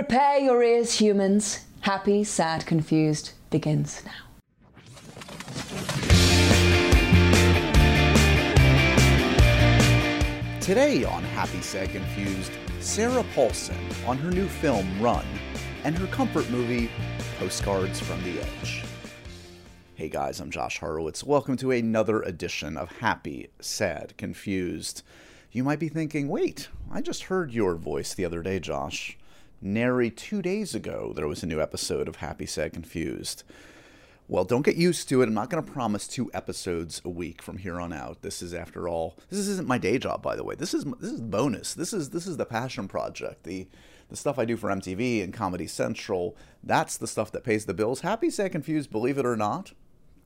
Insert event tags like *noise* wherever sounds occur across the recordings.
Prepare your ears, humans. Happy, sad, confused begins now. Today on Happy Sad Confused, Sarah Paulson on her new film Run and her comfort movie Postcards from the Edge. Hey guys, I'm Josh Horowitz. Welcome to another edition of Happy Sad Confused. You might be thinking, wait, I just heard your voice the other day, Josh. Nary two days ago, there was a new episode of Happy Sad Confused. Well, don't get used to it. I'm not going to promise two episodes a week from here on out. This is, after all, this isn't my day job, by the way. This is this is bonus. This is this is the passion project. The the stuff I do for MTV and Comedy Central. That's the stuff that pays the bills. Happy, sad, confused. Believe it or not,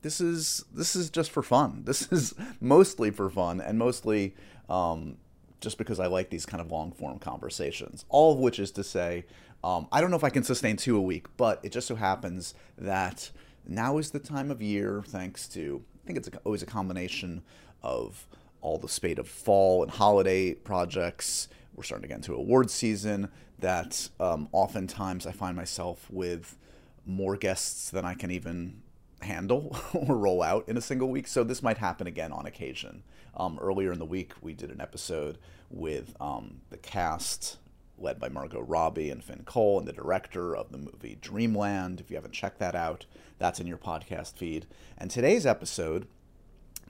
this is this is just for fun. This is *laughs* mostly for fun and mostly um, just because I like these kind of long form conversations. All of which is to say, um, I don't know if I can sustain two a week, but it just so happens that now is the time of year, thanks to, I think it's always a combination of all the spate of fall and holiday projects. We're starting to get into award season, that um, oftentimes I find myself with more guests than I can even handle *laughs* or roll out in a single week. So this might happen again on occasion. Um, earlier in the week, we did an episode with um, the cast led by Margot Robbie and Finn Cole, and the director of the movie Dreamland. If you haven't checked that out, that's in your podcast feed. And today's episode,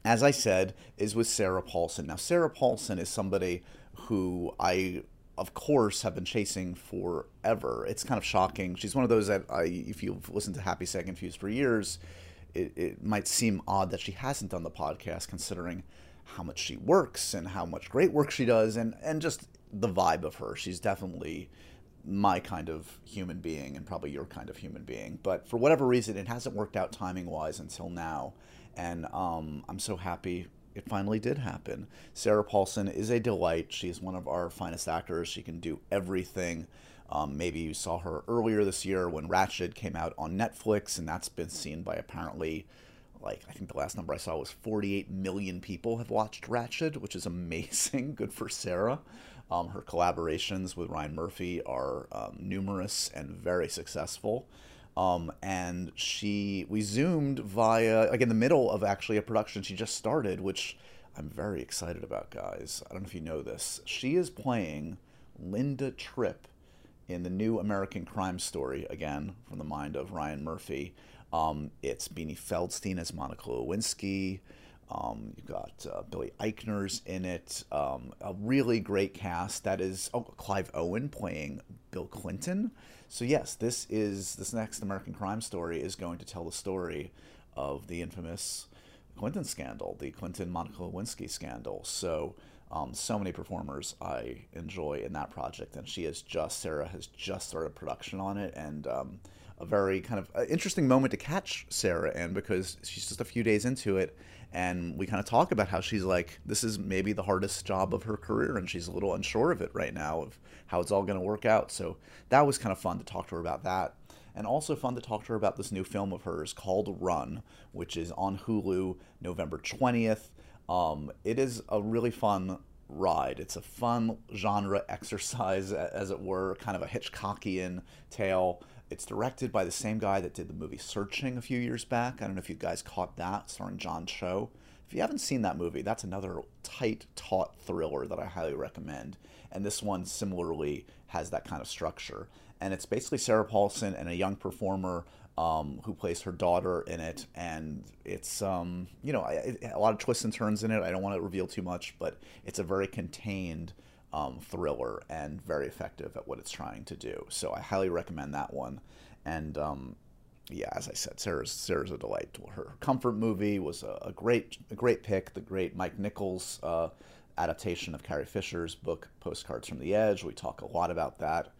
as I said, is with Sarah Paulson. Now, Sarah Paulson is somebody who I, of course, have been chasing forever. It's kind of shocking. She's one of those that I, if you've listened to Happy Sad Confused for years, it, it might seem odd that she hasn't done the podcast, considering how much she works and how much great work she does, and and just the vibe of her. She's definitely my kind of human being and probably your kind of human being. But for whatever reason, it hasn't worked out timing wise until now. And um, I'm so happy it finally did happen. Sarah Paulson is a delight. She's one of our finest actors. She can do everything. Um, maybe you saw her earlier this year when Ratched came out on Netflix, and that's been seen by apparently like I think the last number I saw was 48 million people have watched Ratched, which is amazing. *laughs* Good for Sarah. Um, her collaborations with Ryan Murphy are um, numerous and very successful. Um, and she, we zoomed via, like in the middle of actually a production she just started, which I'm very excited about, guys. I don't know if you know this. She is playing Linda Tripp in the new American Crime Story, again, from the mind of Ryan Murphy. Um, it's Beanie Feldstein as Monica Lewinsky. Um, you've got uh, Billy Eichner's in it. Um, a really great cast. That is oh, Clive Owen playing Bill Clinton. So yes, this is this next American Crime Story is going to tell the story of the infamous Clinton scandal, the Clinton Monica Lewinsky scandal. So um, so many performers I enjoy in that project, and she has just Sarah has just started production on it, and um, a very kind of uh, interesting moment to catch Sarah in because she's just a few days into it and we kind of talk about how she's like this is maybe the hardest job of her career and she's a little unsure of it right now of how it's all going to work out. So that was kind of fun to talk to her about that and also fun to talk to her about this new film of hers called run which is on hulu november 20th um, it is a really fun ride. It's a fun genre *laughs* exercise as it were kind of a hitchcockian tale it's directed by the same guy that did the movie Searching a few years back. I don't know if you guys caught that, starring John Cho. If you haven't seen that movie, that's another tight, taut thriller that I highly recommend. And this one similarly has that kind of structure. And it's basically Sarah Paulson and a young performer um, who plays her daughter in it. And it's, um, you know, a lot of twists and turns in it. I don't want to reveal too much, but it's a very contained um, thriller and very effective at what it's trying to do. So I highly recommend that one. And um, yeah, as I said, Sarah's Sarah's a delight. Her comfort movie was a, a great a great pick. The great Mike Nichols uh, adaptation of Carrie Fisher's book Postcards from the Edge. We talk a lot about that.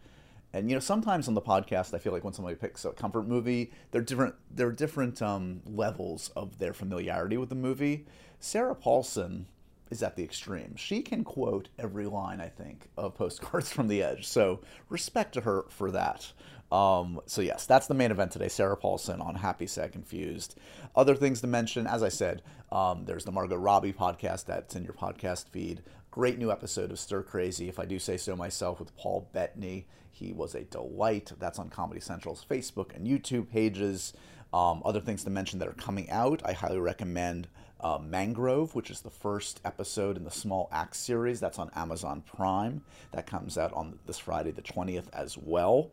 And you know, sometimes on the podcast, I feel like when somebody picks a comfort movie, they're different. There are different um, levels of their familiarity with the movie. Sarah Paulson is at the extreme. She can quote every line, I think, of Postcards from the Edge. So respect to her for that. Um, so yes, that's the main event today. Sarah Paulson on Happy Sad Confused. Other things to mention, as I said, um, there's the Margot Robbie podcast that's in your podcast feed. great new episode of Stir Crazy, if I do say so myself, with Paul Bettany. He was a delight. That's on Comedy Central's Facebook and YouTube pages. Um, other things to mention that are coming out, I highly recommend uh, Mangrove, which is the first episode in the Small Axe series. That's on Amazon Prime. That comes out on this Friday, the 20th, as well.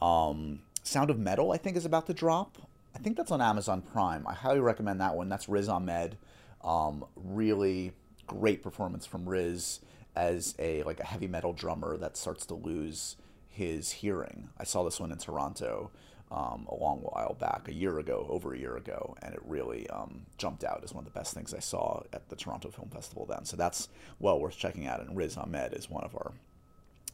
Um, Sound of Metal, I think, is about to drop. I think that's on Amazon Prime. I highly recommend that one. That's Riz Ahmed. Um, really great performance from Riz as a like a heavy metal drummer that starts to lose his hearing. I saw this one in Toronto um, a long while back, a year ago, over a year ago, and it really um, jumped out as one of the best things I saw at the Toronto Film Festival then. So that's well worth checking out. And Riz Ahmed is one of our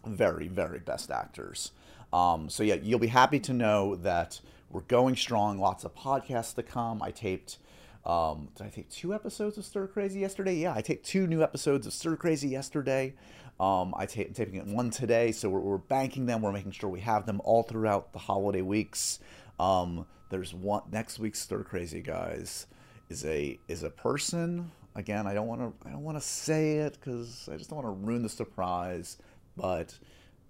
very, very best actors. Um, so yeah, you'll be happy to know that we're going strong. Lots of podcasts to come. I taped. Um, did I tape two episodes of Stir Crazy yesterday? Yeah, I taped two new episodes of Stir Crazy yesterday. Um, I'm taping it one today, so we're, we're, banking them. We're making sure we have them all throughout the holiday weeks. Um, there's one next week's Stir Crazy guys is a is a person. Again, I don't want to I don't want to say it because I just don't want to ruin the surprise. But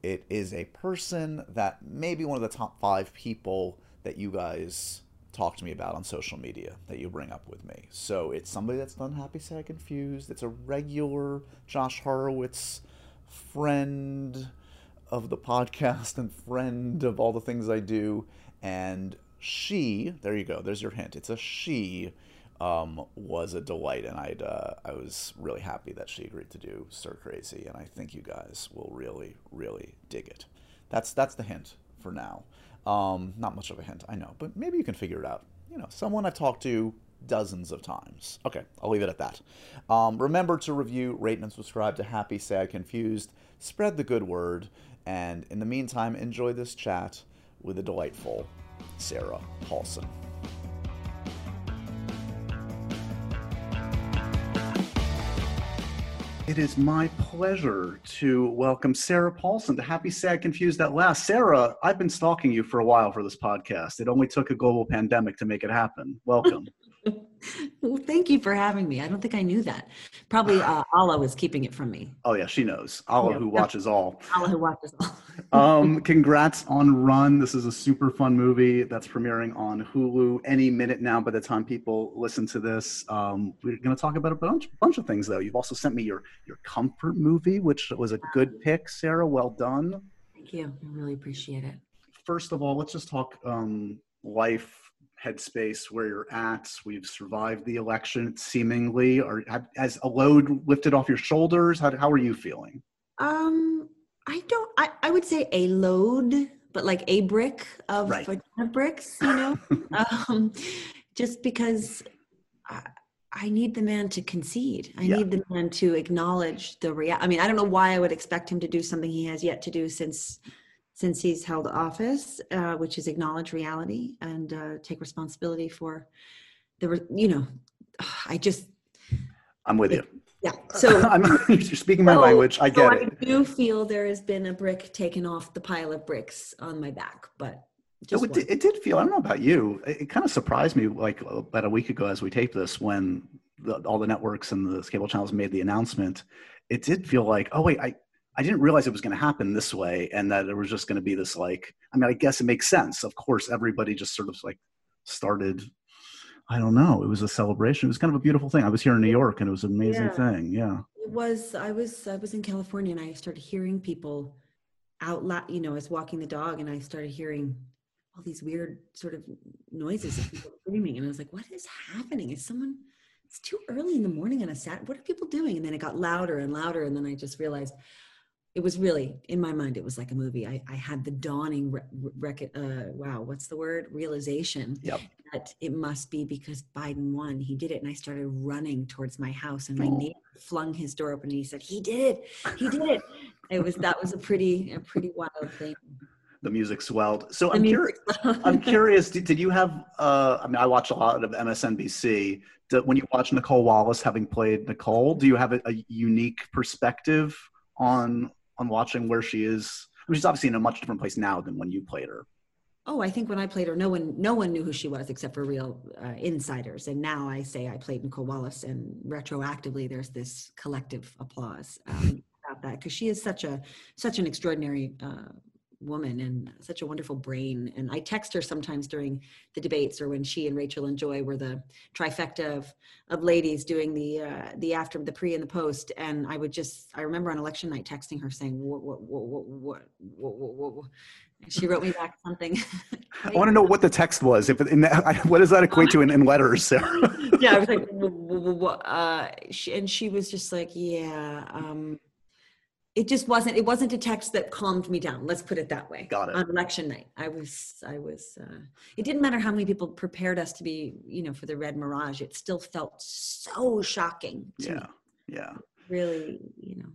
it is a person that may be one of the top five people that you guys talk to me about on social media that you bring up with me. So it's somebody that's done Happy Sad Confused. It's a regular Josh Horowitz friend of the podcast and friend of all the things I do. And she, there you go, there's your hint. It's a she. Um, was a delight, and I'd uh, I was really happy that she agreed to do Stir Crazy, and I think you guys will really, really dig it. That's that's the hint for now. Um, not much of a hint, I know, but maybe you can figure it out. You know, someone I've talked to dozens of times. Okay, I'll leave it at that. Um, remember to review, rate, and subscribe to Happy, Sad, Confused. Spread the good word. And in the meantime, enjoy this chat with the delightful Sarah Paulson. It is my pleasure to welcome Sarah Paulson to Happy, Sad, Confused at Last. Sarah, I've been stalking you for a while for this podcast. It only took a global pandemic to make it happen. Welcome. *laughs* well, thank you for having me. I don't think I knew that. Probably *sighs* uh, Allah was keeping it from me. Oh yeah, she knows. Allah yeah. who watches all. Allah who watches all. um, congrats on Run. This is a super fun movie that's premiering on Hulu any minute now. By the time people listen to this, um, we're going to talk about a bunch, bunch of things though. You've also sent me your your comfort movie, which was a good pick, Sarah. Well done. Thank you. I really appreciate it. First of all, let's just talk um, life headspace where you're at. We've survived the election seemingly. Or has a load lifted off your shoulders? How, how are you feeling? Um, I don't. I, I would say a load, but like a brick of right. bricks. You know, *laughs* um, just because. I, I need the man to concede. I yeah. need the man to acknowledge the real. I mean, I don't know why I would expect him to do something he has yet to do since since he's held office, uh, which is acknowledge reality and uh, take responsibility for the, you know, I just. I'm with you. Yeah. *laughs* So I'm *laughs* you're speaking my so, language. I get so it. I do feel there has been a brick taken off the pile of bricks on my back, but it, did, it, did feel. I don't know about you. It, it, kind of surprised me, like about a week ago, as we taped this, when the, all the networks and the cable channels made the announcement. It did feel like, oh wait, I I didn't realize it was going to happen this way and that it was just going to be this like I mean I guess it makes sense. Of course everybody just sort of like started I don't know. It was a celebration. It was kind of a beautiful thing. I was here in New York and it was an amazing yeah. thing. Yeah. It was I was I was in California and I started hearing people out loud, you know, I was walking the dog and I started hearing all these weird sort of noises of people screaming and I was like, what is happening? Is someone it's too early in the morning on a Saturday. What are people doing? And then it got louder and louder. And then I just realized it was really in my mind it was like a movie. I, I had the dawning re- re- uh, wow what's the word? Realization yep. that it must be because biden won. He did it and i started running towards my house and my oh. neighbor flung his door open and he said he did it! He did it! It was that was a pretty a pretty wild thing. The music swelled. So the i'm curious i'm *laughs* curious did, did you have uh, i mean i watch a lot of msnbc when you watch nicolle wallace having played nicolle do you have a, a unique perspective on on watching where she is. I mean, she's obviously in a much different place now than when you played her. Oh, I think when I played her, no one, no one knew who she was except for real uh, insiders. And now I say I played Nicolle Wallace, and retroactively, there's this collective applause um, about that because she is such a such an extraordinary uh, woman and such a wonderful brain. And I text her sometimes during the debates or when she and Rachel and Joy were the trifecta of, of ladies doing the uh, the after the pre and the post. And I would just I remember on election night texting her saying what what what what what, what, what, what she wrote me back something. *laughs* I want to know what the text was. If in that, *laughs* what does that equate to in, in letters, Sarah? *laughs* yeah, I was like, uh, she, and she was just like, yeah. Um, it just wasn't. It wasn't a text that calmed me down. Let's put it that way. Got it. On election night, I was. I was. Uh, it didn't matter how many people prepared us to be, you know, for the red mirage. It still felt so shocking. yeah. Me. Yeah. Really, you know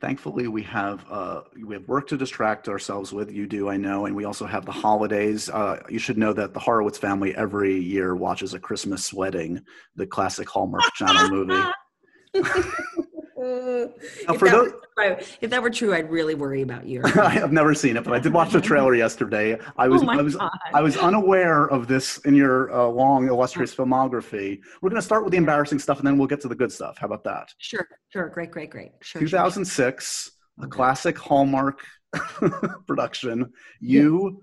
thankfully we have uh, we have work to distract ourselves with you do i know and we also have the holidays uh, you should know that the horowitz family every year watches a christmas wedding the classic hallmark channel movie *laughs* if, that those, were, if, that were true, I'd really worry about you. *laughs* I have never seen it, but I did watch the trailer *laughs* yesterday. I was, oh I was, I was unaware of this in your uh, long, illustrious filmography. We're going to start with the embarrassing stuff, and then we'll get to the good stuff. How about that? Sure, sure, great, great, great. Sure, 2006, sure. a classic Hallmark *laughs* production. You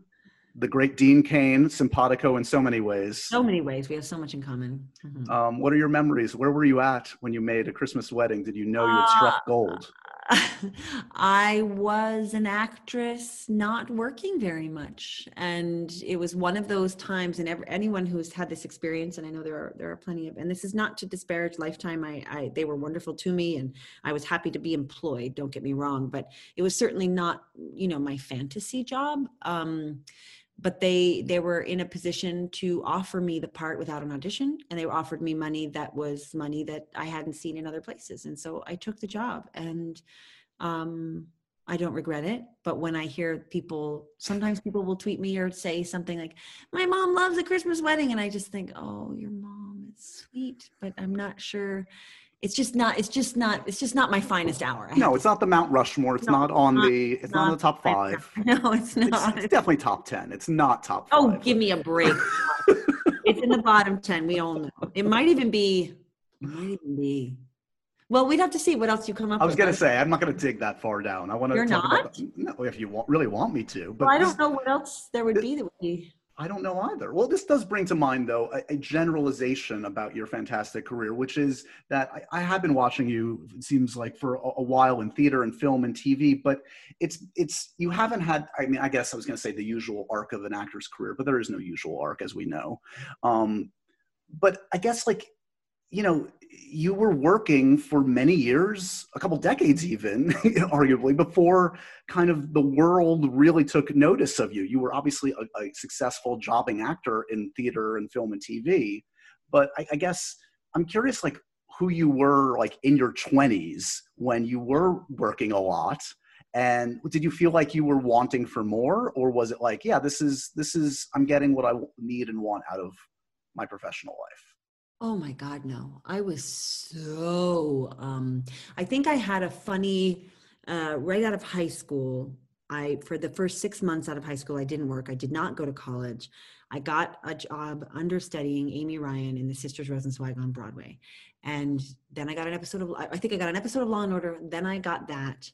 the great Dean Cain, simpatico in so many ways. So many ways. We have so much in common. Mm-hmm. Um, what are your memories? Where were you at when you made a Christmas wedding? Did you know you had struck uh, gold? *laughs* I was an actress not working very much. And it was one of those times, and every, anyone who's had this experience, and I know there are there are plenty of, and this is not to disparage Lifetime. I, I they were wonderful to me, and I was happy to be employed. Don't get me wrong, but it was certainly not, you know, my fantasy job. Um, but they they were in a position to offer me the part without an audition and they offered me money that was money that i hadn't seen in other places. And so i took the job and um, i don't regret it. But when i hear people sometimes people will tweet me or say something like my mom loves a christmas wedding and i just think oh your mom is sweet but i'm not sure it's just not it's just not it's just not my finest hour no it's not the mount rushmore it's no, not on not, the it's not, not the top five *laughs* no it's not it's, it's, definitely top 10 it's not top Oh, give me a break *laughs* it's in the bottom 10 we all know it might even be might even be well, we'd have to see what else you come up. With. I was with, gonna say I'm not gonna dig that far down. I want to. You're talk not. About, no, if you want, really want me to. But well, I don't know what else there would be that would be. I don't know either. Well, this does bring to mind, though, a, a generalization about your fantastic career, which is that I, I have been watching you. It seems like for a, a, while in theater and film and TV, but it's it's you haven't had. I mean, I guess I was going to say the usual arc of an actor's career, but there is no usual arc, as we know. Um, but I guess like you know, you were working for many years, a couple decades even, *laughs* arguably, before kind of the world really took notice of you. You were obviously a, a successful jobbing actor in theater and film and TV. But I, I guess I'm curious, like, who you were like in your 20s when you were working a lot and did you feel like you were wanting for more or was it like yeah this is this is i'm getting what i need and want out of my professional life Oh my God, no. I was so, um, I think I had a funny, uh, right out of high school. I, for the first six months out of high school, I didn't work. I did not go to college. I got a job understudying Amy Ryan in the Sisters Rosensweig on Broadway. And then I got an episode of, I think I got an episode of Law and Order. Then I got that.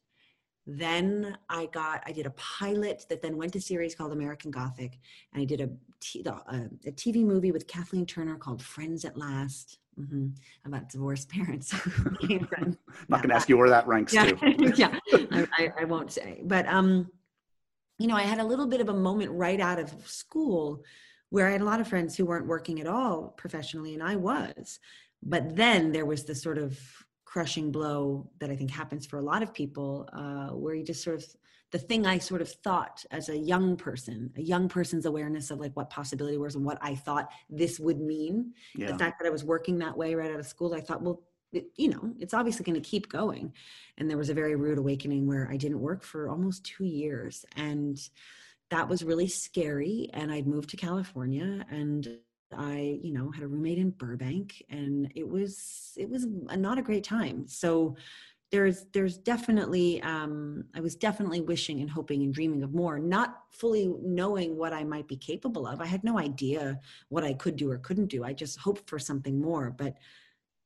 Then I got, I did a pilot that then went to series called American Gothic. And I did a, t- a, a TV movie with Kathleen Turner called Friends at Last. Mm-hmm. About divorced parents. I'm not going *laughs* to ask you where that ranks yeah. to. *laughs* yeah, I, I, I won't say. But, um, you know, I had a little bit of a moment right out of school where I had a lot of friends who weren't working at all professionally, and I was. But then there was the sort of crushing blow that I think happens for a lot of people, uh, where you just sort of the thing I sort of thought as a young person, a young person's awareness of like what possibility was and what I thought this would mean. Yeah. The fact that I was working that way right out of school, I thought, well, it, you know, it's obviously going to keep going. And there was a very rude awakening where I didn't work for almost two years. And that was really scary. And I'd moved to California and I, you know, had a roommate in Burbank and it was it was not a great time. So there's there's definitely um, I was definitely wishing and hoping and dreaming of more, not fully knowing what I might be capable of. I had no idea what I could do or couldn't do. I just hoped for something more, but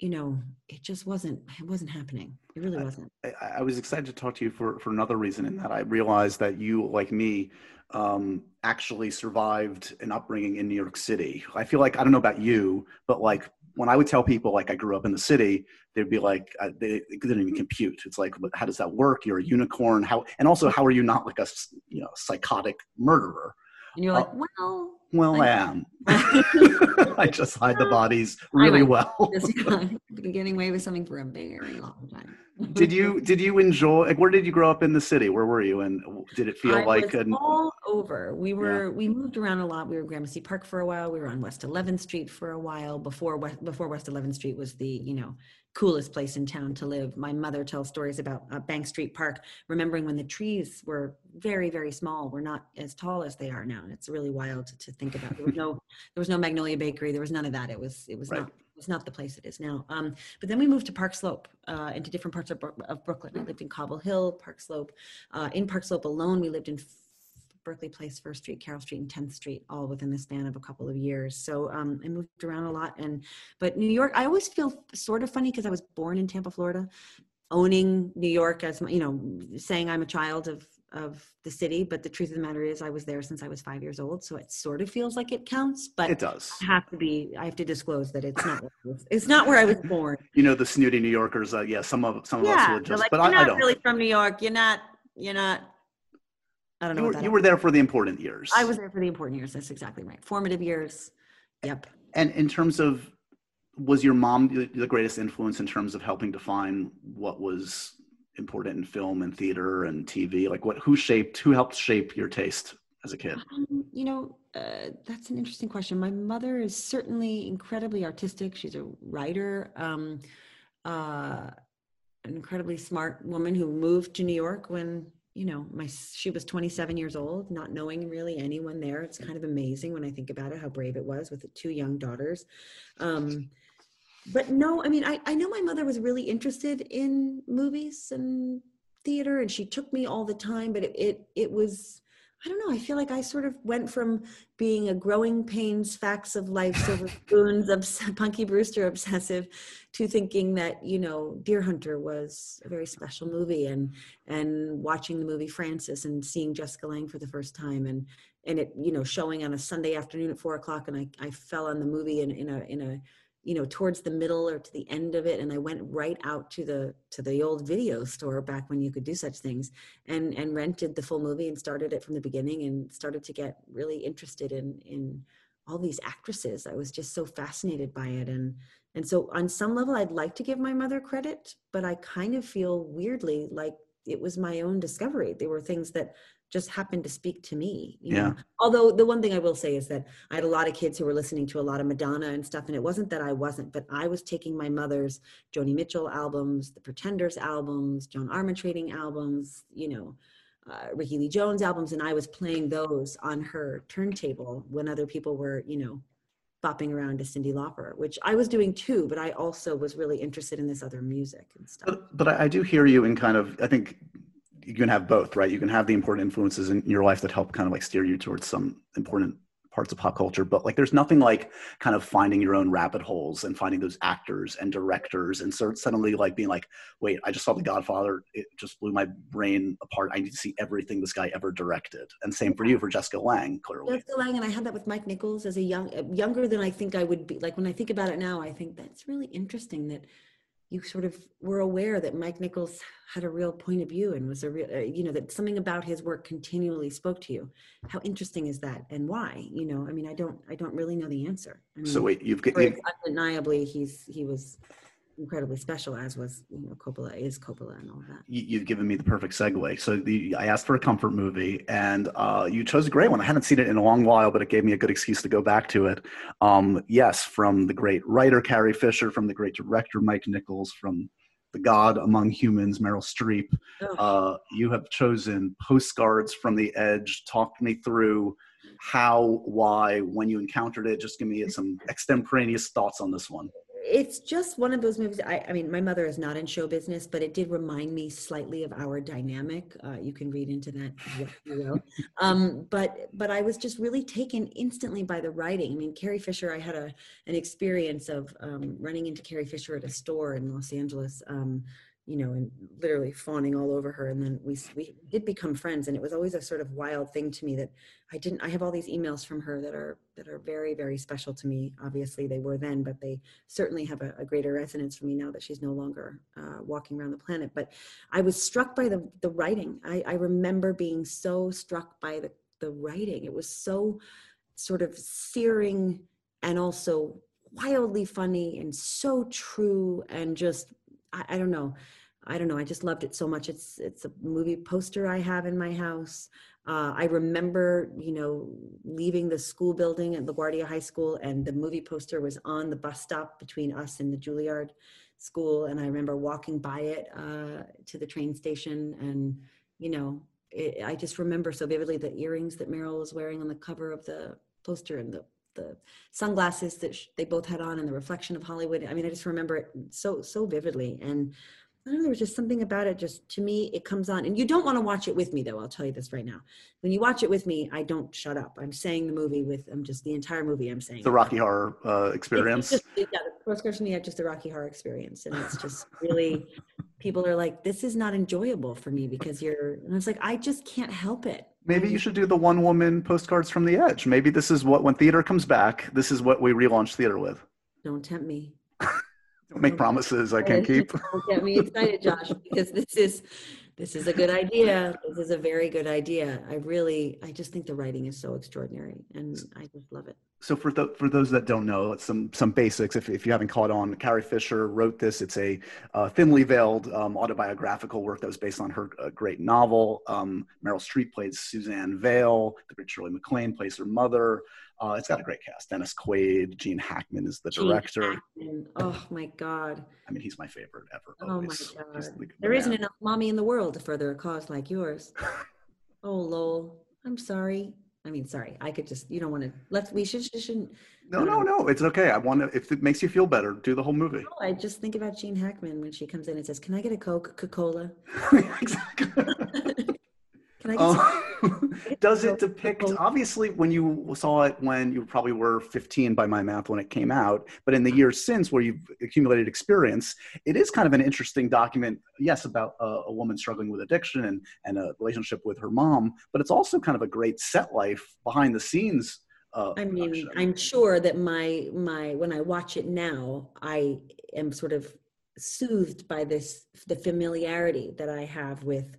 you know, it just wasn't it wasn't happening. It really wasn't. I, I was excited to talk to you for for another reason in that I realized that you, like me, um, actually survived an upbringing in New York City. I feel like I don't know about you, but like when I would tell people like I grew up in the city, they'd be like, uh, they, they, didn't even compute. It's like, how does that work? You're a unicorn. How and also how are you not like a you know psychotic murderer? And you're like, uh, well, well, I, am. *laughs* *laughs* I just hide the bodies really well. *laughs* I've been getting away with something for a very long time. did you did you enjoy? Like, where did you grow up in the city? Where were you? And did it feel I like an, all over? We were yeah. we moved around a lot. We were Gramercy Park for a while. We were on West 11th Street for a while before West, before West 11th Street was the you know coolest place in town to live. My mother tells stories about uh, Bank Street Park, remembering when the trees were very, very small, were not as tall as they are now. And it's really wild to, to think about. There was no, there was no Magnolia Bakery. There was none of that. It was, it was right. not, it was not the place it is now. Um, but then we moved to Park Slope, uh, into different parts of, of Brooklyn. I lived in Cobble Hill, Park Slope. Uh, in Park Slope alone, we lived in Berkeley Place, First Street, Carroll Street, and 10th Street, all within the span of a couple of years. So um, I moved around a lot. And but New York, I always feel sort of funny because I was born in Tampa, Florida, owning New York as you know, saying I'm a child of of the city. But the truth of the matter is, I was there since I was five years old, so it sort of feels like it counts. But it does I have to be. I have to disclose that it's not. it's not where I was born. *laughs* You know, the snooty New Yorkers. Uh, yeah, some of some of yeah, us would just, like, but I, not I, don't. really from New York. You're not. You're not I don't know. You were, you were there for the important years. I was there for the important years. That's exactly right. Formative years. Yep. And in terms of, was your mom the greatest influence in terms of helping define what was important in film and theater and TV? Like, what? Who shaped? Who helped shape your taste as a kid? Um, you know, uh, that's an interesting question. My mother is certainly incredibly artistic. She's a writer. Um, uh, an incredibly smart woman who moved to New York when you know my she was 27 years old not knowing really anyone there it's kind of amazing when i think about it how brave it was with the two young daughters um, but no i mean I, I know my mother was really interested in movies and theater and she took me all the time but it it, it was I don't know. I feel like I sort of went from being a growing pains, facts of life, silver *laughs* spoons, obs- Punky Brewster obsessive, to thinking that you know Deer Hunter was a very special movie, and and watching the movie Frances and seeing Jessica Lange for the first time, and and it you know showing on a Sunday afternoon at four o'clock, and I I fell on the movie in in a in a you know towards the middle or to the end of it and i went right out to the to the old video store back when you could do such things and and rented the full movie and started it from the beginning and started to get really interested in in all these actresses i was just so fascinated by it and and so on some level i'd like to give my mother credit but i kind of feel weirdly like it was my own discovery there were things that just happened to speak to me. yeah. Know? Although the one thing I will say is that I had a lot of kids who were listening to a lot of Madonna and stuff, and it wasn't that I wasn't, but I was taking my mother's Joni Mitchell albums, the Pretenders albums, Joan Armatrading albums, you know, uh, Rickie Lee Jones albums, and I was playing those on her turntable when other people were, you know, bopping around to Cyndi Lauper, which I was doing too, but I also was really interested in this other music and stuff. But, but I do hear you in kind of, I think you can have both, right? You can have the important influences in your life that help kind of like steer you towards some important parts of pop culture, but like there's nothing like kind of finding your own rabbit holes and finding those actors and directors and so suddenly like being like, wait, I just saw The Godfather. It just blew my brain apart. I need to see everything this guy ever directed. And same for you for Jessica Lange, clearly. Jessica Lange, and I had that with Mike Nichols as a young, younger than I think I would be. Like when I think about it now, I think that's really interesting that you sort of were aware that Mike Nichols had a real point of view and was a real, uh, you know, that something about his work continually spoke to you. How interesting is that, and why? You know, I mean, I don't, I don't really know the answer. I mean, so wait, you've, got undeniably he's he was incredibly special, as was you know Coppola is Coppola and all that. You, have given me the perfect segue. So the, I asked for a comfort movie, and uh, you chose a great one. I hadn't seen it in a long while, but it gave me a good excuse to go back to it. Um, yes, from the great writer Carrie Fisher, from the great director Mike Nichols, from the God among humans, Meryl Streep. Uh, you have chosen postcards from the edge. Talk me through how, why, when you encountered it. Just give me some extemporaneous thoughts on this one it's just one of those movies. I, I, mean, my mother is not in show business, but it did remind me slightly of our dynamic. Uh, you can read into that what you will. Um, but but I was just really taken instantly by the writing. I mean, Carrie Fisher. I had a an experience of um, running into Carrie Fisher at a store in Los Angeles. Um, you know, and literally fawning all over her. And then we we did become friends, and it was always a sort of wild thing to me that I didn't. I have all these emails from her that are that are very very special to me. Obviously, they were then, but they certainly have a, a greater resonance for me now that she's no longer uh, walking around the planet. But I was struck by the the writing. I, I remember being so struck by the the writing. It was so sort of searing and also wildly funny and so true and just I, I don't know. I don't know. I just loved it so much. It's it's a movie poster I have in my house. Uh, I remember, you know, leaving the school building at LaGuardia High School, and the movie poster was on the bus stop between us and the Juilliard School. And I remember walking by it uh, to the train station, and you know, it, I just remember so vividly the earrings that Meryl was wearing on the cover of the poster, and the the sunglasses that sh- they both had on and the reflection of Hollywood. I mean, I just remember it so so vividly. And I don't know, there was just something about it. Just to me, it comes on, and you don't want to watch it with me, though. I'll tell you this right now. When you watch it with me, I don't shut up. I'm saying the movie with. I'm just the entire movie. I'm saying the Rocky Horror uh, experience. Just, yeah, the the just the Rocky Horror experience, and it's just really. people are like, "This is not enjoyable for me because you're," and I was like, "I just can't help it." Maybe mm-hmm. you should do the one woman postcards from the edge. Maybe this is what when theater comes back, this is what we relaunch theater with. Don't tempt me. *laughs* Don't make promises I can't keep. Don't get me excited, Josh, because this is this is a good idea. This is a very good idea. I really I just think the writing is so extraordinary and I just love it so for the, for those that don't know, some some basics. If, if you haven't caught on, Carrie Fisher wrote this. It's a uh, thinly veiled um, autobiographical work that was based on her uh, great novel. Um, Meryl Streep plays Suzanne Vale. The great Shirley MacLaine plays her mother. Uh, it's got a great cast. Dennis Quaid, Gene Hackman is the Gene director. Hackman. Oh my God! I mean, he's my favorite ever. Oh my God! There isn't enough mommy in the world to further a cause like yours. *laughs* oh Lowell, I'm sorry. I mean, sorry, I could just, you don't want to, let's, we should, shouldn't. No, no, no, it's okay. I want to, if it makes you feel better, do the whole movie. No, I just think about Gene Hackman when she comes in and says, can I get a Coke, Coca-Cola? *laughs* exactly. *laughs* can I get uh, does it depict obviously when you saw it when you probably were 15 by my math when it came out but in the years since where you've accumulated experience it is kind of an interesting document yes about a, a woman struggling with addiction and, and a relationship with her mom but it's also kind of a great set life behind the scenes uh, I mean, I'm sure that my my when I watch it now, I am sort of soothed by this the familiarity that I have with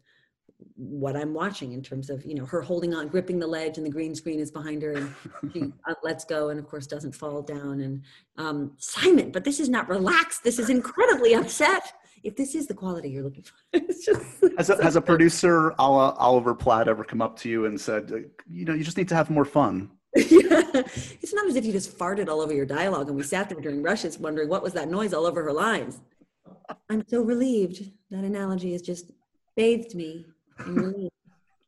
what I'm watching in terms of you know her holding on, gripping the ledge, and the green screen is behind her, and she *laughs* uh, lets go, and of course doesn't fall down. And um, Simon, but this is not relaxed. This is incredibly upset. If this is the quality you're looking for, *laughs* it's just has a, has a producer, a la Oliver Platt, ever come up to you and said, you know, you just need to have more fun? *laughs* yeah. It's not as if you just farted all over your dialogue and we sat there during rushes wondering what was that noise all over her lines. I'm so relieved. That analogy has just bathed me Mm.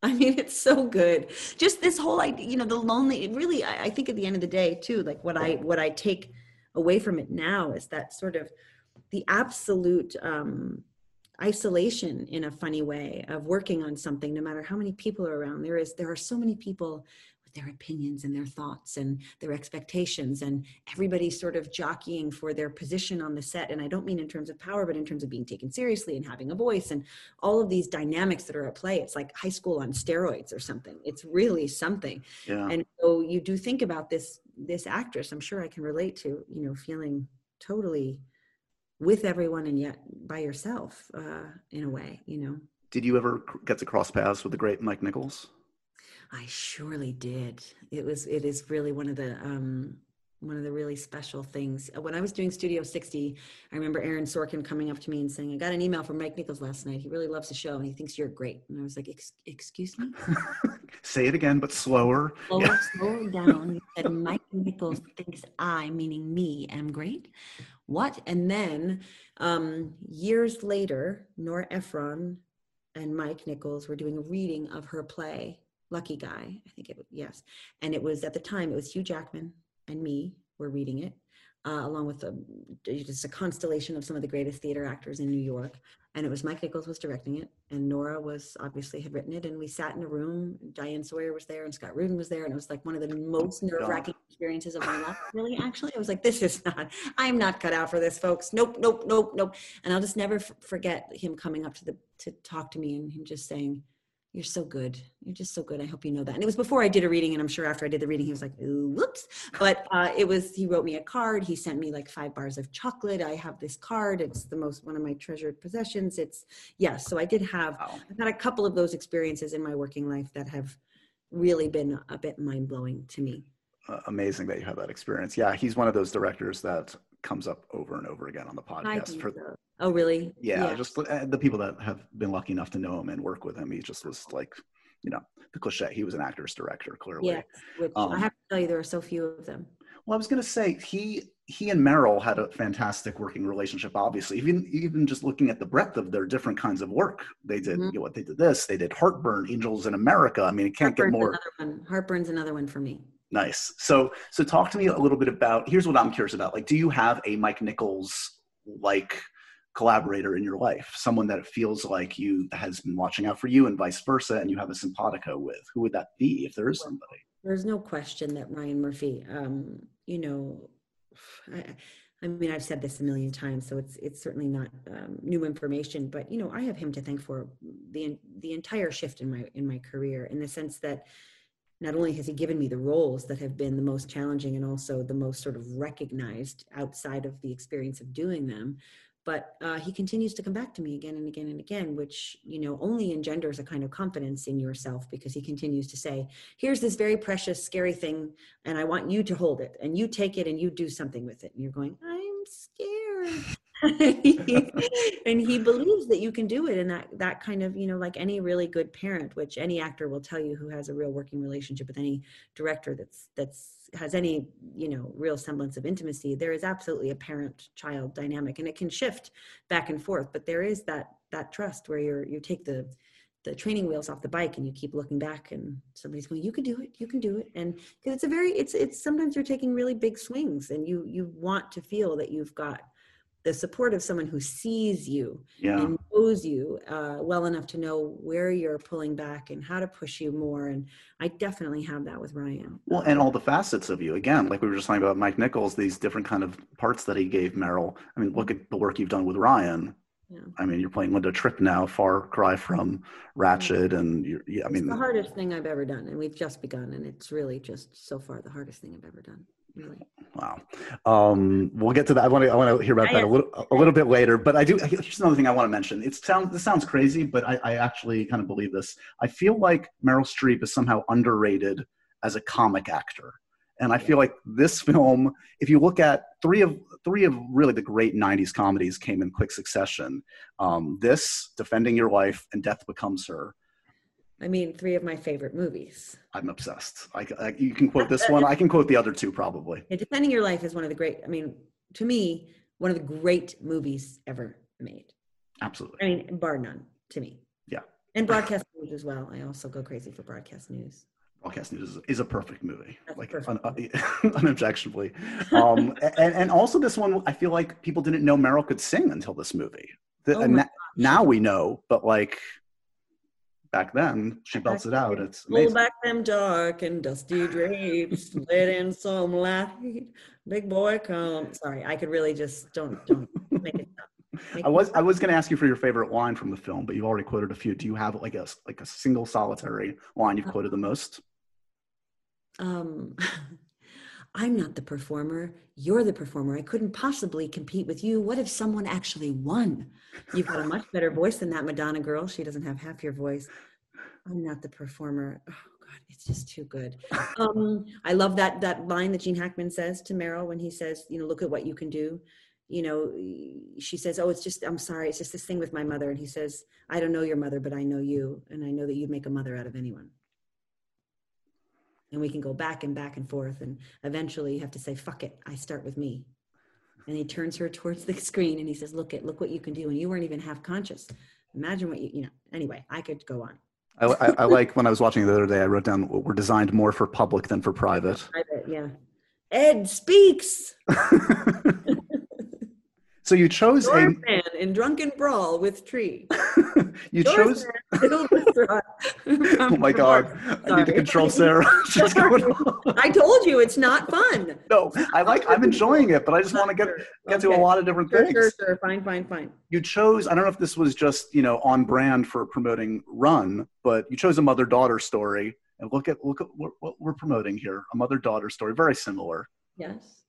I mean, it's so good. Just this whole idea, you know, the lonely. Really, I, I think at the end of the day, too, like what I what I take away from it now is that sort of the absolute um, isolation in a funny way of working on something no matter how many people are around there is there are so many people their opinions and their thoughts and their expectations and everybody sort of jockeying for their position on the set. And i don't mean in terms of power but in terms of being taken seriously and having a voice and all of these dynamics that are at play. It's like high school on steroids or something. It's really something. Yeah. and so you do think about this this actress i'm sure i can relate to you know feeling totally with everyone and yet by yourself uh, in a way you know? Did you ever get to cross paths with the great mike nichols I surely did. It was it is really one of the um one of the really special things. When I was doing Studio 60, I remember Aaron Sorkin coming up to me and saying, I got an email from Mike Nichols last night. He really loves the show and he thinks you're great. And I was like, Excuse me? *laughs* Say it again, but slower. Slower, yeah. slower down. He said, Mike Nichols thinks I, meaning me, am great. What? And then um, years later, Nora Ephron and Mike Nichols were doing a reading of her play Lucky Guy, I think it was, yes. And it was at the time, it was Hugh Jackman and me were reading it. uh, along with a, just a constellation of some of the greatest theater actors in New York. And it was Mike Nichols was directing it, and Nora was obviously had written it. And we sat in a room. Diane Sawyer was there, and Scott Rudin was there, and it was like one of the most nerve wracking experiences of my life. Really, actually, I was like, "This is not. I'm not cut out for this, folks. Nope, nope, nope, nope." And I'll just never f- forget him coming up to the to talk to me and him just saying you're so good. You're just so good. I hope you know that. And it was before I did a reading, and I'm sure after I did the reading, he was like, "Whoops!" But uh, it was. He wrote me a card. He sent me like five bars of chocolate. I have this card. It's the most one of my treasured possessions. It's yes. Yeah, so I did have. Wow. I've had a couple of those experiences in my working life that have really been a bit mind blowing to me. Uh, amazing that you have that experience. Yeah, he's one of those directors that comes up over and over again on the podcast. For, so. Oh, really? Yeah, yeah, just uh, the people that have been lucky enough to know him and work with him. He just was like, you know, the cliche. He was an actor's director, clearly. Yeah, which um, I have to tell you, there are so few of them. Well, I was going to say he he and Meryl had a fantastic working relationship. Obviously, even even just looking at the breadth of their different kinds of work, they did mm-hmm. you know, what they did. This they did Heartburn, Angels in America. I mean, it can't Heartburn's get more. Another one. Heartburn's another one for me. Nice. So so talk to me a little bit about. Here's what I'm curious about. Like, do you have a Mike Nichols like collaborator in your life, someone that it feels like you has been watching out for you and vice versa, and you have a simpatico with. Who would that be if there is somebody? There's no question that Ryan Murphy, um, you know, I, I, mean, I've said this a million times, so it's it's certainly not um, new information. But you know, I have him to thank for the the entire shift in my in my career, in the sense that not only has he given me the roles that have been the most challenging and also the most sort of recognized outside of the experience of doing them but uh, he continues to come back to me again and again and again which you know only engenders a kind of confidence in yourself because he continues to say here's this very precious scary thing and i want you to hold it and you take it and you do something with it. And you're going i'm scared *laughs* and he believes that you can do it and that that kind of you know like any really good parent which any actor will tell you who has a real working relationship with any director that's that's has any you know real semblance of intimacy there is absolutely a parent child dynamic and it can shift back and forth but there is that that trust where you're you take the the training wheels off the bike and you keep looking back and somebody's going you can do it you can do it and because it's a very it's it's sometimes you're taking really big swings and you you want to feel that you've got the support of someone who sees you yeah. and knows you uh, well enough to know where you're pulling back and how to push you more. And I definitely have that with Ryan. Well, and all the facets of you. Again, like we were just talking about Mike Nichols, these different kind of parts that he gave Meryl. I mean, look at the work you've done with Ryan. Yeah. I mean, you're playing Linda Tripp now, far cry from Ratched, and you're, yeah, I mean, it's the hardest thing I've ever done, and we've just begun, and it's really just so far the hardest thing I've ever done. Wow. Um, we'll get to that. I want to, I want to hear about that a little, a little bit later, but I do, here's another thing I want to mention. It sounds, this sounds crazy, but I, I actually kind of believe this. I feel like Meryl Streep is somehow underrated as a comic actor. And I feel like this *laughs* film, if you look at three of three of really the great '90s comedies, came in quick succession. Um, this, Defending Your Life, and Death Becomes Her I mean, three of my favorite movies. I'm obsessed. I, I, you can quote this one. I can quote the other two probably. Yeah, Defending Your Life is one of the great. I mean, to me, one of the great movies ever made. Absolutely. I mean, bar none to me. Yeah. And broadcast *laughs* news as well. I also go crazy for broadcast news. Broadcast news is, is a perfect movie, That's like perfect. Un, uh, *laughs* unobjectionably. Um, *laughs* and, and also this one, I feel like people didn't know Meryl could sing until this movie. The, oh now we know, but like back then she belts it out. It's amazing. Pull back them dark and dusty drapes, let in some light. Big boy, come. Sorry, I could really just don't don't make it Make I was I was going to ask you for your favorite line from the film, but you've already quoted a few. Do you have like a like a single solitary line you've quoted the most? Um, *laughs* I'm not the performer. You're the performer. I couldn't possibly compete with you. What if someone actually won? You've got a much better voice than that Madonna girl. She doesn't have half your voice. I'm not the performer. Oh God, it's just too good. Um, I love that that line that Gene Hackman says to Meryl when he says, you know, look at what you can do. You know, she says, "Oh, it's just I'm sorry, it's just this thing with my mother." And he says, "I don't know your mother, but I know you, and I know that you'd make a mother out of anyone." And we can go back and back and forth and eventually you have to say fuck it i start with me. And he turns her towards the *laughs* screen and he says look at look what you can do and you weren't even half conscious. Imagine what you you know anyway i could go on. I, I, I like when i was watching the other day i wrote down we're designed more for public than for private. Private yeah. Ed speaks. *laughs* so you chose a man in drunken brawl with tree. *laughs* you chose. *laughs* oh my *laughs* god! I need to control Sarah. I told you it's not fun. No, I like. I'm enjoying it, but I just want to get get okay. to a lot of different sure, things. Sure, sure, fine, fine, fine. You chose. I don't know if this was just you know on brand for promoting Run, but you chose a mother daughter story. And look at look at what, what we're promoting here. A mother daughter story, very similar. Yes.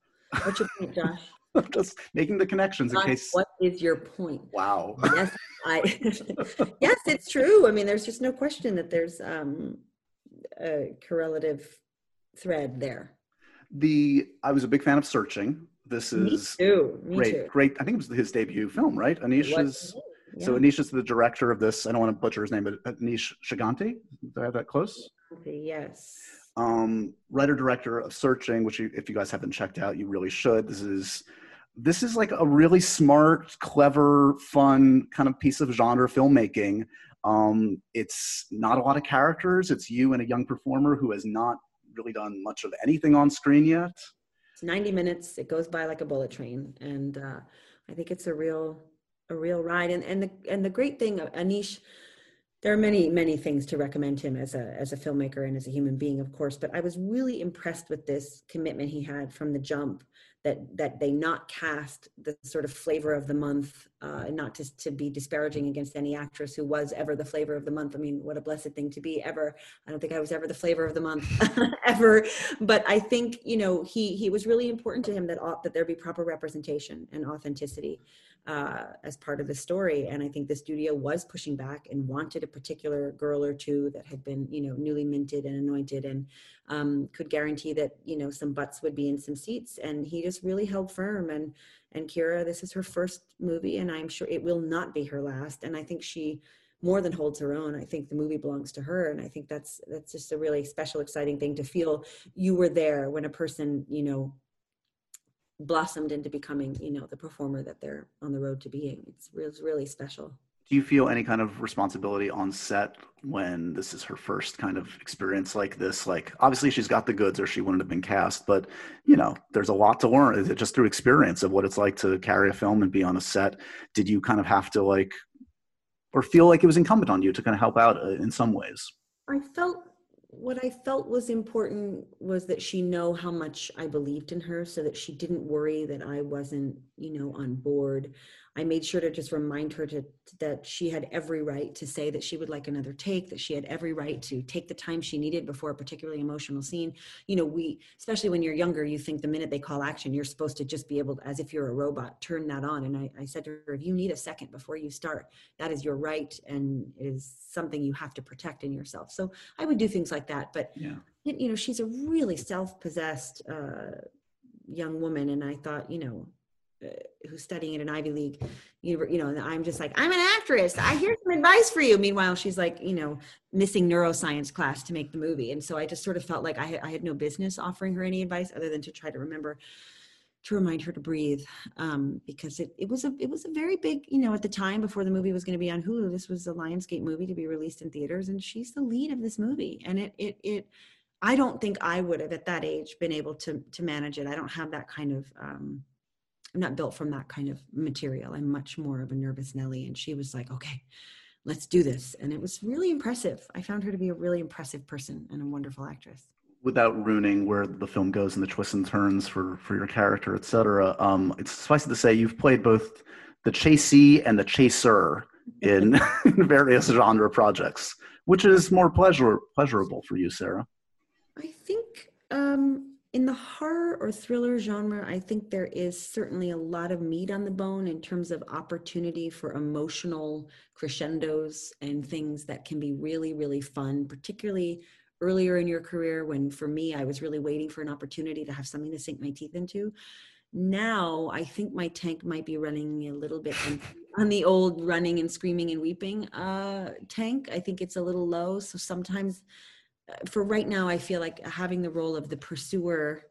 What's your point, Josh? *laughs* just making the connections in case. What is your point? Wow. Yes, I. *laughs* yes, it's true. I mean, there's just no question that there's um, a correlative thread there. The I was a big fan of Searching. This is Me too. Me great. Too. Great. I think it was his debut film, right? Aneesh is. Yeah. So Aneesh is the director of this. I don't want to butcher his name, but Aneesh Chaganty. Do I have that close? Yes um, writer director of Searching, which you, if you guys haven't checked out, you really should. This is this is like a really smart, clever, fun kind of piece of genre filmmaking. Um, it's not a lot of characters. It's you and a young performer who has not really done much of anything on screen yet. It's 90 minutes. It goes by like a bullet train, and uh, I think it's a real a real ride. And and the and the great thing, Aneesh there are many many things to recommend him as a as a filmmaker and as a human being of course but i was really impressed with this commitment he had from the jump that that they not cast the sort of flavor of the month uh, not to, to be disparaging against any actress who was ever the flavor of the month. I mean what a blessed thing to be ever. I don't think i was ever the flavor of the month *laughs* ever. But i think you know he he was really important to him that that there be proper representation and authenticity uh, as part of the story. And I think the studio was pushing back and wanted a particular girl or two that had been, you know, newly minted and anointed and um, could guarantee that, you know, some butts would be in some seats. And he just really held firm. And and Kiera, this is her first movie, and I'm sure it will not be her last. And I think she more than holds her own. I think the movie belongs to her, and I think that's that's just a really special, exciting thing to feel. You were there when a person, you know, blossomed into becoming you know the performer that they're on the road to being. It's, it's really special. Do you feel any kind of responsibility on set when this is her first kind of experience like this? Like obviously she's got the goods or she wouldn't have been cast but you know there's a lot to learn. Is it just through experience of what it's like to carry a film and be on a set? Did you kind of have to like or feel like it was incumbent on you to kind of help out uh, in some ways? I felt what I felt was important was that she know how much I believed in her so that she didn't worry that I wasn't, you know, on board. I made sure to just remind her to, that she had every right to say that she would like another take, that she had every right to take the time she needed before a particularly emotional scene. You know, we, especially when you're younger, you think the minute they call action, you're supposed to just be able, to, as if you're a robot, turn that on. And I, I said to her, if you need a second before you start, that is your right and is something you have to protect in yourself. So I would do things like that. But, yeah. you know, she's a really self possessed uh, young woman. And I thought, you know, uh, who's studying at an Ivy League, you, know, and I'm just like, I'm an actress. I hear some advice for you. Meanwhile, she's like, you know, missing neuroscience class to make the movie. And so I just sort of felt like I had, I had no business offering her any advice other than to try to remember to remind her to breathe um, because it, it was a it was a very big you know at the time before the movie was going to be on Hulu this was a Lionsgate movie to be released in theaters and she's the lead of this movie and it it it I don't think I would have at that age been able to to manage it I don't have that kind of um, I'm not built from that kind of material. I'm much more of a nervous Nelly. And she was like, okay, let's do this. And it was really impressive. I found her to be a really impressive person and a wonderful actress. Without ruining where the film goes and the twists and turns for, for your character, etc., um, it's suffice to say you've played both the chasee and the chaser in, in *laughs* *laughs* various genre projects. Which is more pleasure pleasurable for you, Sarah? I think um, in the horror or thriller genre, I think there is certainly a lot of meat on the bone in terms of opportunity for emotional crescendos and things that can be really, really fun, particularly earlier in your career when for me, I was really waiting for an opportunity to have something to sink my teeth into. Now, I think my tank might be running a little bit on the old running and screaming and weeping uh, tank. I think it's a little low. So sometimes for right now, I feel like having the role of the pursuer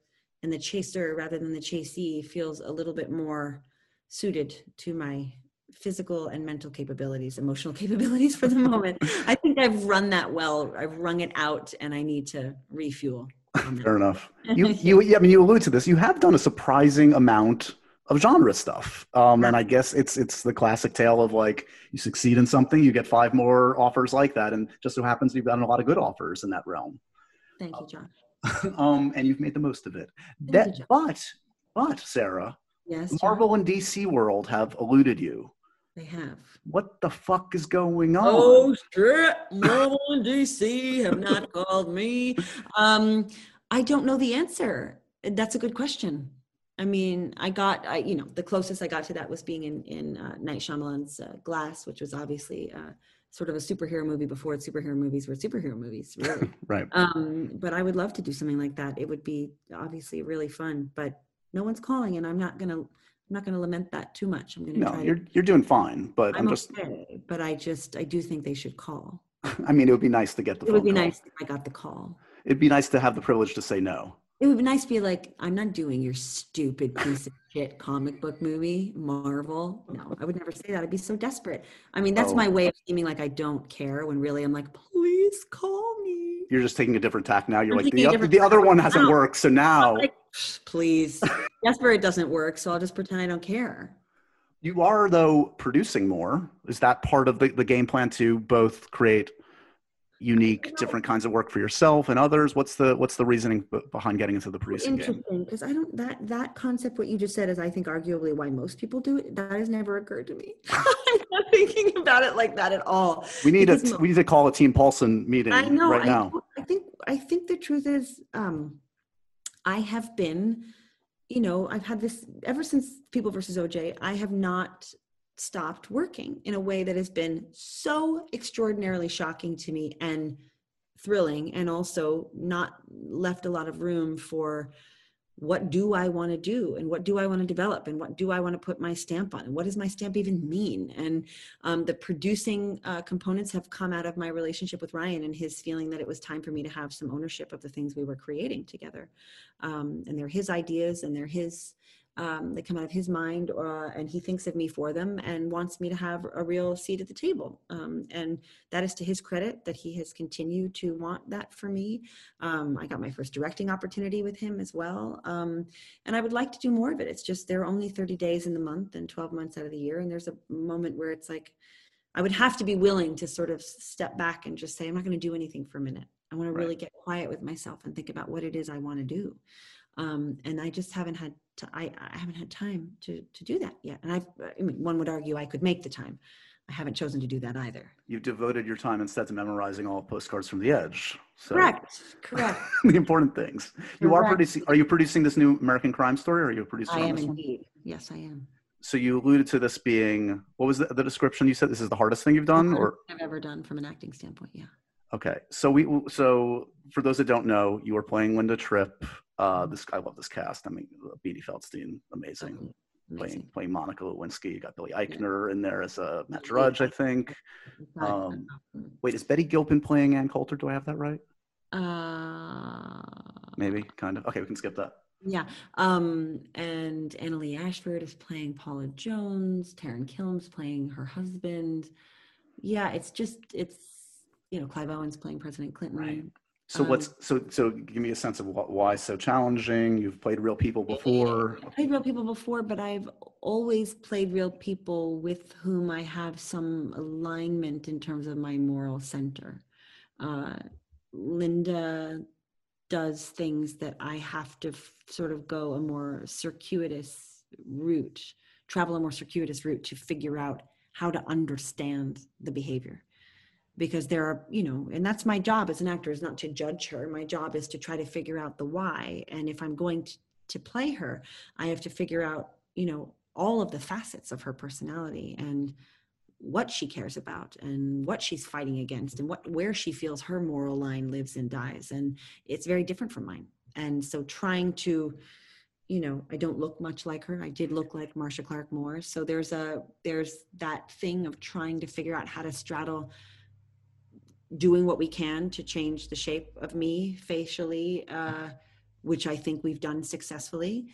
and the chaser rather than the chasee feels a little bit more suited to my physical and mental capabilities, emotional *laughs* capabilities for the moment. I think I've run that well. I've wrung it out and I need to refuel. Fair enough. *laughs* You, you, yeah, I mean, you allude to this. You have done a surprising amount of genre stuff, um, and I guess it's it's the classic tale of like you succeed in something, you get five more offers like that, and just so happens you've gotten a lot of good offers in that realm. Thank you, John. *laughs* um, and you've made the most of it. That, but, but Sarah, Yes, Marvel and DC World have eluded you. they have. What the fuck is going on? Oh shit! Marvel and DC have not called me. *laughs* Um, I don't know the answer. That's a good question. I mean, I got, I you know, the closest I got to that was being in in uh, Night Shyamalan's uh, Glass, which was obviously uh, sort of a superhero movie before superhero movies were superhero movies, *laughs* really. right. um, but I would love to do something like that. It would be obviously really fun, but no one's calling, and I'm not gonna, I'm not gonna lament that too much. I'm gonna No, you're to, you're doing fine, but I'm, I'm just. okay, but I just, I do think they should call. *laughs* I mean, it would be nice to get the. It would be call. nice if I got the call. It'd be nice to have the privilege to say no. It would be nice to be like, I'm not doing your stupid piece of shit comic book movie, Marvel. No, I would never say that. I'd be so desperate. I mean, that's Oh. my way of seeming like I don't care when really I'm like, please call me. You're just taking a different tack now. You're I'm like the, a the other one hasn't now. worked, so now Like, please. desperate doesn't work, so I'll just pretend I don't care. you are though producing more. Is that part of the, the game plan to both create unique, different kinds of work for yourself and others? What's the what's the reasoning b- behind getting into the producing? Interesting, because I don't that that concept what you just said is I think arguably why most people do it. That has never occurred to me. *laughs* I'm not thinking about it like that at all. We need a Because mo- we need to call a Team Paulson meeting I know. right I, now. know. I think I think the truth is, um, I have been, you know, I've had this ever since People versus OJ. I have not stopped working in a way that has been so extraordinarily shocking to me and thrilling, and also not left a lot of room for what do I want to do and what do I want to develop and what do I want to put my stamp on and what does my stamp even mean and um, the producing uh, components have come out of my relationship with Ryan and his feeling that it was time for me to have some ownership of the things we were creating together. Um, and they're his ideas and they're his, um, they come out of his mind uh, and he thinks of me for them and wants me to have a real seat at the table. Um, and that is to his credit that he has continued to want that for me. Um, I got my first directing opportunity with him as well. Um, and I would like to do more of it. It's just there are only 30 days in the month and 12 months out of the year. And there's a moment where it's like, I would have to be willing to sort of step back and just say, I'm not going to do anything for a minute. I want to really get quiet with myself and think about what it is I want to do. Um, and I just haven't had to, I, I haven't had time to, to do that yet. And I've, I mean, one would argue I could make the time. I haven't chosen to do that either. You've devoted your time instead to memorizing all postcards from the edge. So Correct. Correct. *laughs* the important things. You are producing. Are you producing this new American Crime Story? Or are you producing? I am this one? indeed. Yes, I am. So you alluded to this being what was the, the description? You said this is the hardest thing you've done, or I've ever done from an acting standpoint. Yeah. okay. So we so for those that don't know, you are playing Linda Tripp. Mm-hmm. Uh, this I love this cast. I mean, Beanie Feldstein, amazing. Amazing. Playing playing Monica Lewinsky. You got Billy Eichner in there as a Matt Drudge, I think. *laughs* Um, Wait, is Betty Gilpin playing Ann Coulter? Do I have that right? uh, Maybe, kind of. Okay, we can skip that. Yeah. Um, and Annaleigh Ashford is playing Paula Jones. Taran Killam's playing her husband. Yeah, it's just it's you know Clive Owen's playing President Clinton. Right. So Um, what's so so? Give me a sense of what, why so challenging. You've played real people before. I've played real people before, but I've always played real people with whom I have some alignment in terms of my moral center. Uh, Linda does things that I have to f- sort of go a more circuitous route, travel a more circuitous route to figure out how to understand the behavior. Because there are, you know, and that's my job as an actor is not to judge her. My job is to try to figure out the why. And if I'm going to, to play her, I have to figure out, you know, all of the facets of her personality and what she cares about and what she's fighting against and what where she feels her moral line lives and dies and it's very different from mine and so trying to you know i don't look much like her i did look like marcia clark moore so there's a there's that thing of trying to figure out how to straddle doing what we can to change the shape of me facially uh, which i think we've done successfully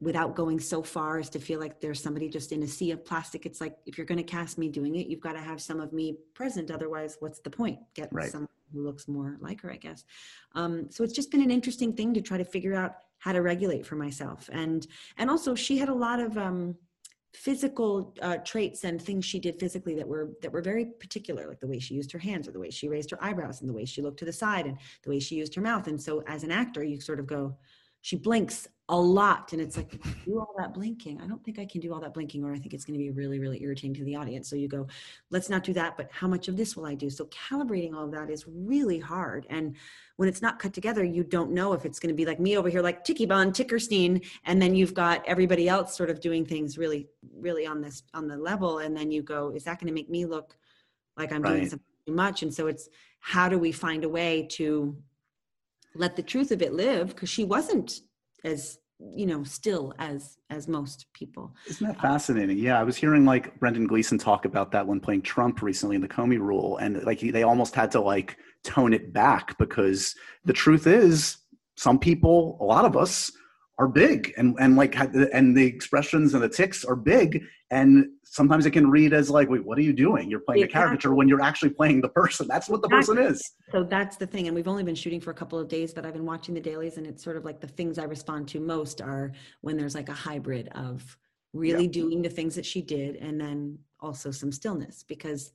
without going so far as to feel like there's somebody just in a sea of plastic it's like if you're going to cast me doing it you've got to have some of me present otherwise what's the point get Right. some who looks more like her, I guess. Um, so it's just been an interesting thing to try to figure out how to regulate for myself. And and also she had a lot of um, physical uh, traits and things she did physically that were that were very particular, like the way she used her hands or the way she raised her eyebrows and the way she looked to the side and the way she used her mouth. And so as an actor, you sort of go, she blinks a lot and it's like do all that blinking i don't think i can do all that blinking or i think it's going to be really really irritating to the audience. So you go let's not do that but how much of this will i do? So calibrating all of that is really hard and when it's not cut together you don't know if it's going to be like me over here like Ticky Von Tickerstein and then you've got everybody else sort of doing things really really on this on the level and then you go is that going to make me look like i'm right. doing something too much? And so it's how do we find a way to let the truth of it live? Because she wasn't as you know still as as most people. Isn't that fascinating? Yeah i was hearing like brendan gleeson talk about that when playing trump recently in the comey rule and like they almost had to like tone it back because the truth is some people a lot of us are big and and like and the expressions and the ticks are big and sometimes it can read as like wait what are you doing you're playing exactly. a caricature when you're actually playing the person that's what the exactly. person is so that's the thing and we've only been shooting for a couple of days but i've been watching the dailies and it's sort of like the things i respond to most are when there's like a hybrid of really yeah. doing the things that she did and then also some stillness because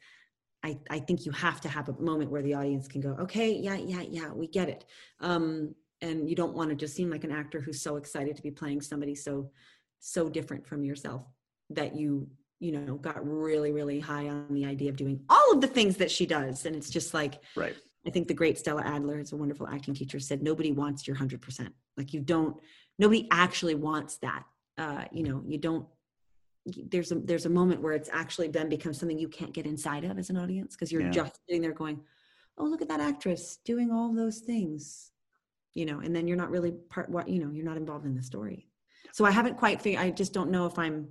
I, I think you have to have a moment where the audience can go, okay, yeah, yeah, yeah, we get it. Um, and you don't want to just seem like an actor who's so excited to be playing somebody so so different from yourself that you you know got really really high on the idea of doing all of the things that she does. And it's just like right. I think the great stella adler is a wonderful acting teacher said nobody wants your 100% like you don't nobody actually wants that. Uh you know you don't there's a there's a moment where it's actually then becomes something you can't get inside of as an audience because you're yeah. just sitting there going oh look at that actress doing all those things you know and then you're not really part what you know you're not involved in the story. So i haven't quite figured i just don't know if i'm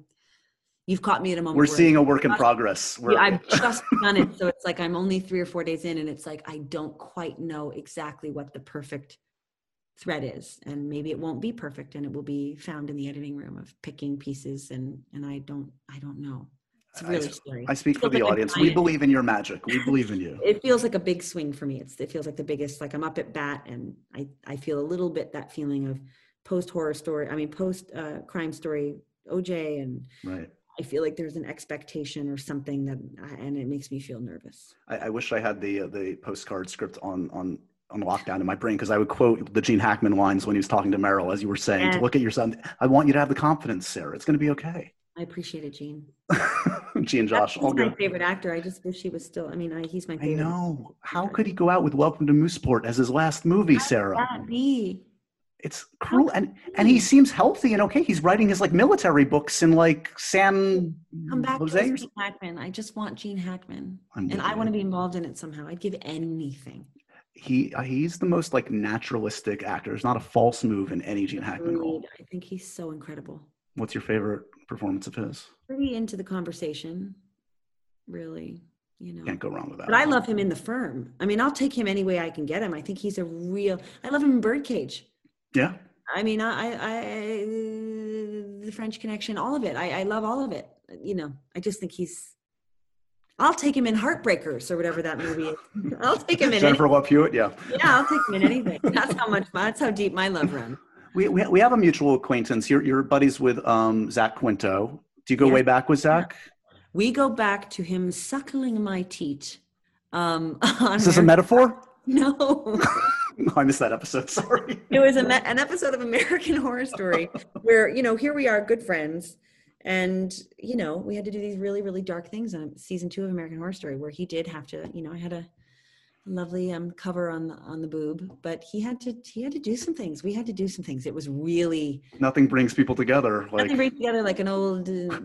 you've caught me at a moment we're seeing a work in progress. Yeah, i've *laughs* just done it. So it's like i'm only three or four days in and it's like i don't quite know exactly what the perfect thread is. And maybe it won't be perfect and it will be found in the editing room of picking pieces and and i don't i don't know it's really I, scary. I speak for the like audience. We believe in your magic. We believe in you. it feels like a big swing for me. It's, it feels like the biggest, like I'm up at bat and I, I feel a little bit that feeling of post horror story. I mean, post uh, crime story, OJ. And right. I feel like there's an expectation or something that, and it makes me feel nervous. I, I wish I had the, uh, the postcard script on, on, on lockdown in my brain because I would quote the Gene Hackman lines when he was talking to Meryl, as you were saying, to look at your son. I want you to have the confidence, Sarah. It's going to be okay. I appreciate it, Gene. *laughs* Gene Josh, all good. my favorite actor. I just wish he was still. I mean, I, he's my favorite. I know. How could he go out with Welcome to Mooseport as his last movie, How Sarah? that be? It's cruel, and and he seems healthy and okay. He's writing his like military books in like San Come back Jose. To Gene Hackman. I just want Gene Hackman, I'm and I want to be involved in it somehow. I'd give anything. He uh, he's the most like naturalistic actor. It's not a false move in any Gene Hackman role. I think he's so incredible. What's your favorite performance of his? Pretty into the conversation, really. You know, can't go wrong with that. But I love him in the firm. I mean, I'll take him any way I can get him. I think he's a real. I love him in Birdcage. Yeah. I mean, I, I, the French Connection, all of it. I, I love all of it. You know, I just think he's. I'll take him in Heartbreakers or whatever that movie is. I'll take him in *laughs* Jennifer Love Hewitt. Yeah. Yeah, I'll take him in anything. That's how much. That's how deep my love runs. We, we, we have a mutual acquaintance. You're, you're buddies with um, Zach Quinto. Do you go way back with Zach? We go back to him suckling my teat. Um, *laughs* Is this a metaphor? *laughs* No. *laughs* I missed that episode. Sorry. It was a, an episode of American Horror Story where, you know, here we are, good friends. And, you know, we had to do these really, really dark things on season two of American Horror Story where he did have to, you know, I had a lovely um, cover on the on the boob but he had to he had to do some things. We had to do some things. It was really nothing brings people together like nothing brings together like an old uh,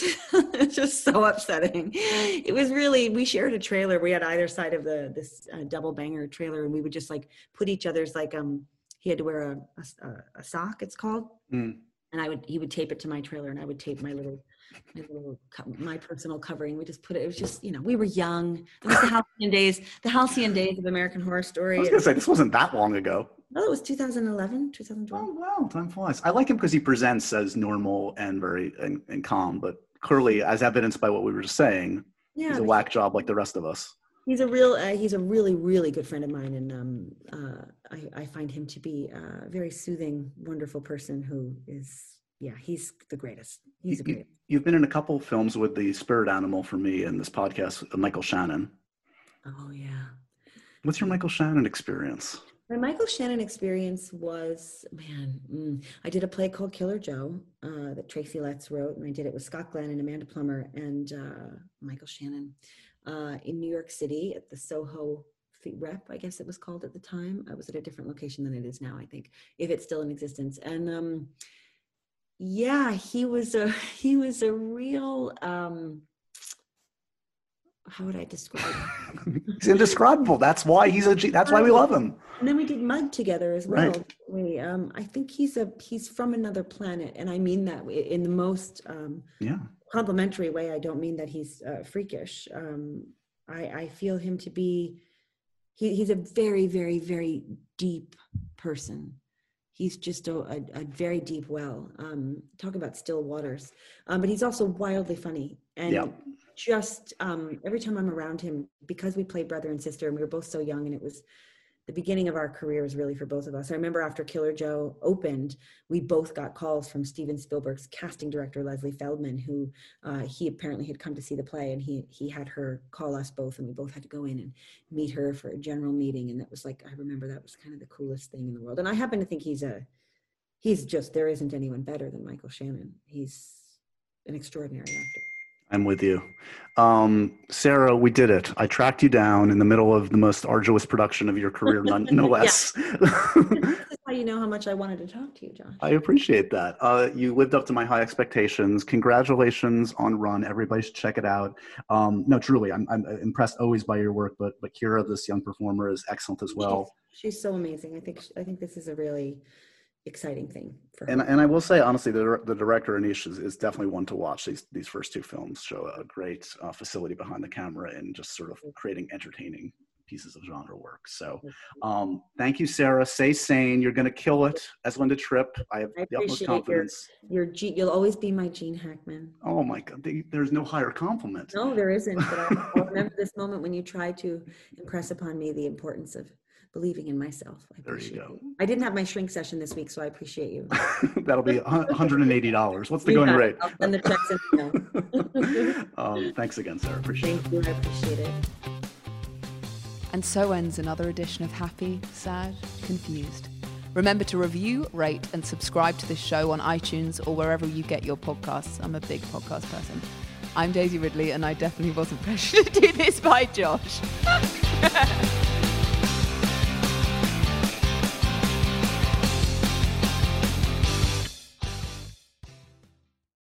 it's *laughs* just so upsetting. It was really we shared a trailer. We had either side of the this uh, double banger trailer and we would just like put each other's like um he had to wear a a, a sock it's called. Mm. and i would he would tape it to my trailer and i would tape my little my, personal covering. We just put it. It was just you know we were young. It was the halcyon days, the halcyon days of American Horror Story. I was gonna say this wasn't that long ago. No, it was 2011, 2012. Oh wow, time flies. I like him because he presents as normal and very and, and calm, but clearly, as evidenced by what we were just saying, yeah, he's a whack job like the rest of us. he's a real uh, he's a really really good friend of mine and um, uh, I, I, find him to be a very soothing wonderful person who is yeah he's the greatest he's you, you've been in a couple films with the spirit animal for me in this podcast uh, michael shannon oh yeah what's your michael shannon experience my Michael Shannon experience was, man, mm, I did a play called Killer Joe uh, that Tracy Letts wrote, and I did it with Scott Glenn and Amanda Plummer and uh, Michael Shannon uh, in New York City at the Soho Rep, I guess it was called at the time. I was at a different location than it is now, I think, if it's still in existence. And um, yeah, he was a *laughs* he was a real. Um, how would I describe him? *laughs* he's indescribable. That's why he's a. That's why we love him. And then we did Mud together as well. Right. We, um, I think he's a he's from another planet, and I mean that in the most um, yeah complimentary way. I don't mean that he's uh, freakish. Um, I, I feel him to be. He, he's a very, very, very deep person. He's just a, a, a very deep well. Um, talk about still waters. Um, but he's also wildly funny and yeah just um, every time I'm around him, because we played brother and sister and we were both so young and it was the beginning of our careers really for both of us. I remember after Killer Joe opened, we both got calls from Steven Spielberg's casting director, Leslie Feldman, who uh, he apparently had come to see the play and he, he had her call us both and we both had to go in and meet her for a general meeting. And that was like, I remember that was kind of the coolest thing in the world. And I happen to think he's a, he's just, there isn't anyone better than Michael Shannon. He's an extraordinary actor. I'm with you. Um, Sarah, we did it. I tracked you down in the middle of the most arduous production of your career, no, *laughs* no less. *laughs* how you know how much I wanted to talk to you, Josh. I appreciate that. Uh, you lived up to my high expectations. Congratulations on Run. Everybody should check it out. Um, no, truly, I'm, I'm, impressed always by your work, but but Kiera, this young performer, is excellent as well. She's, she's so amazing. I think I think this is a really exciting thing for. And, and I will say honestly, the, the director Aneesh is, is definitely one to watch. These these first two films show a great uh, facility behind the camera and just sort of creating entertaining pieces of genre work. So, um, thank you, Sarah. Stay sane. You're going to kill it as Linda Tripp. I have I the utmost confidence. Your, your G, you'll always be my Gene Hackman. Oh my God, there's no higher compliment. No, there isn't. But I, I'll *laughs* remember this moment when you tried to impress upon me the importance of believing in myself. I there you go. You. I didn't have my shrink session this week, so I appreciate you. *laughs* That'll be $180. What's the *laughs* going rate? I'll send the checks in. *laughs* um, thanks again, Sarah. Appreciate Thank it. Thank you. I appreciate it. And so ends another edition of Happy, Sad, Confused. Remember to review, rate, and subscribe to this show on iTunes or wherever you get your podcasts. I'm a big podcast person. I'm Daisy Ridley, and I definitely wasn't pressured to do this by Josh.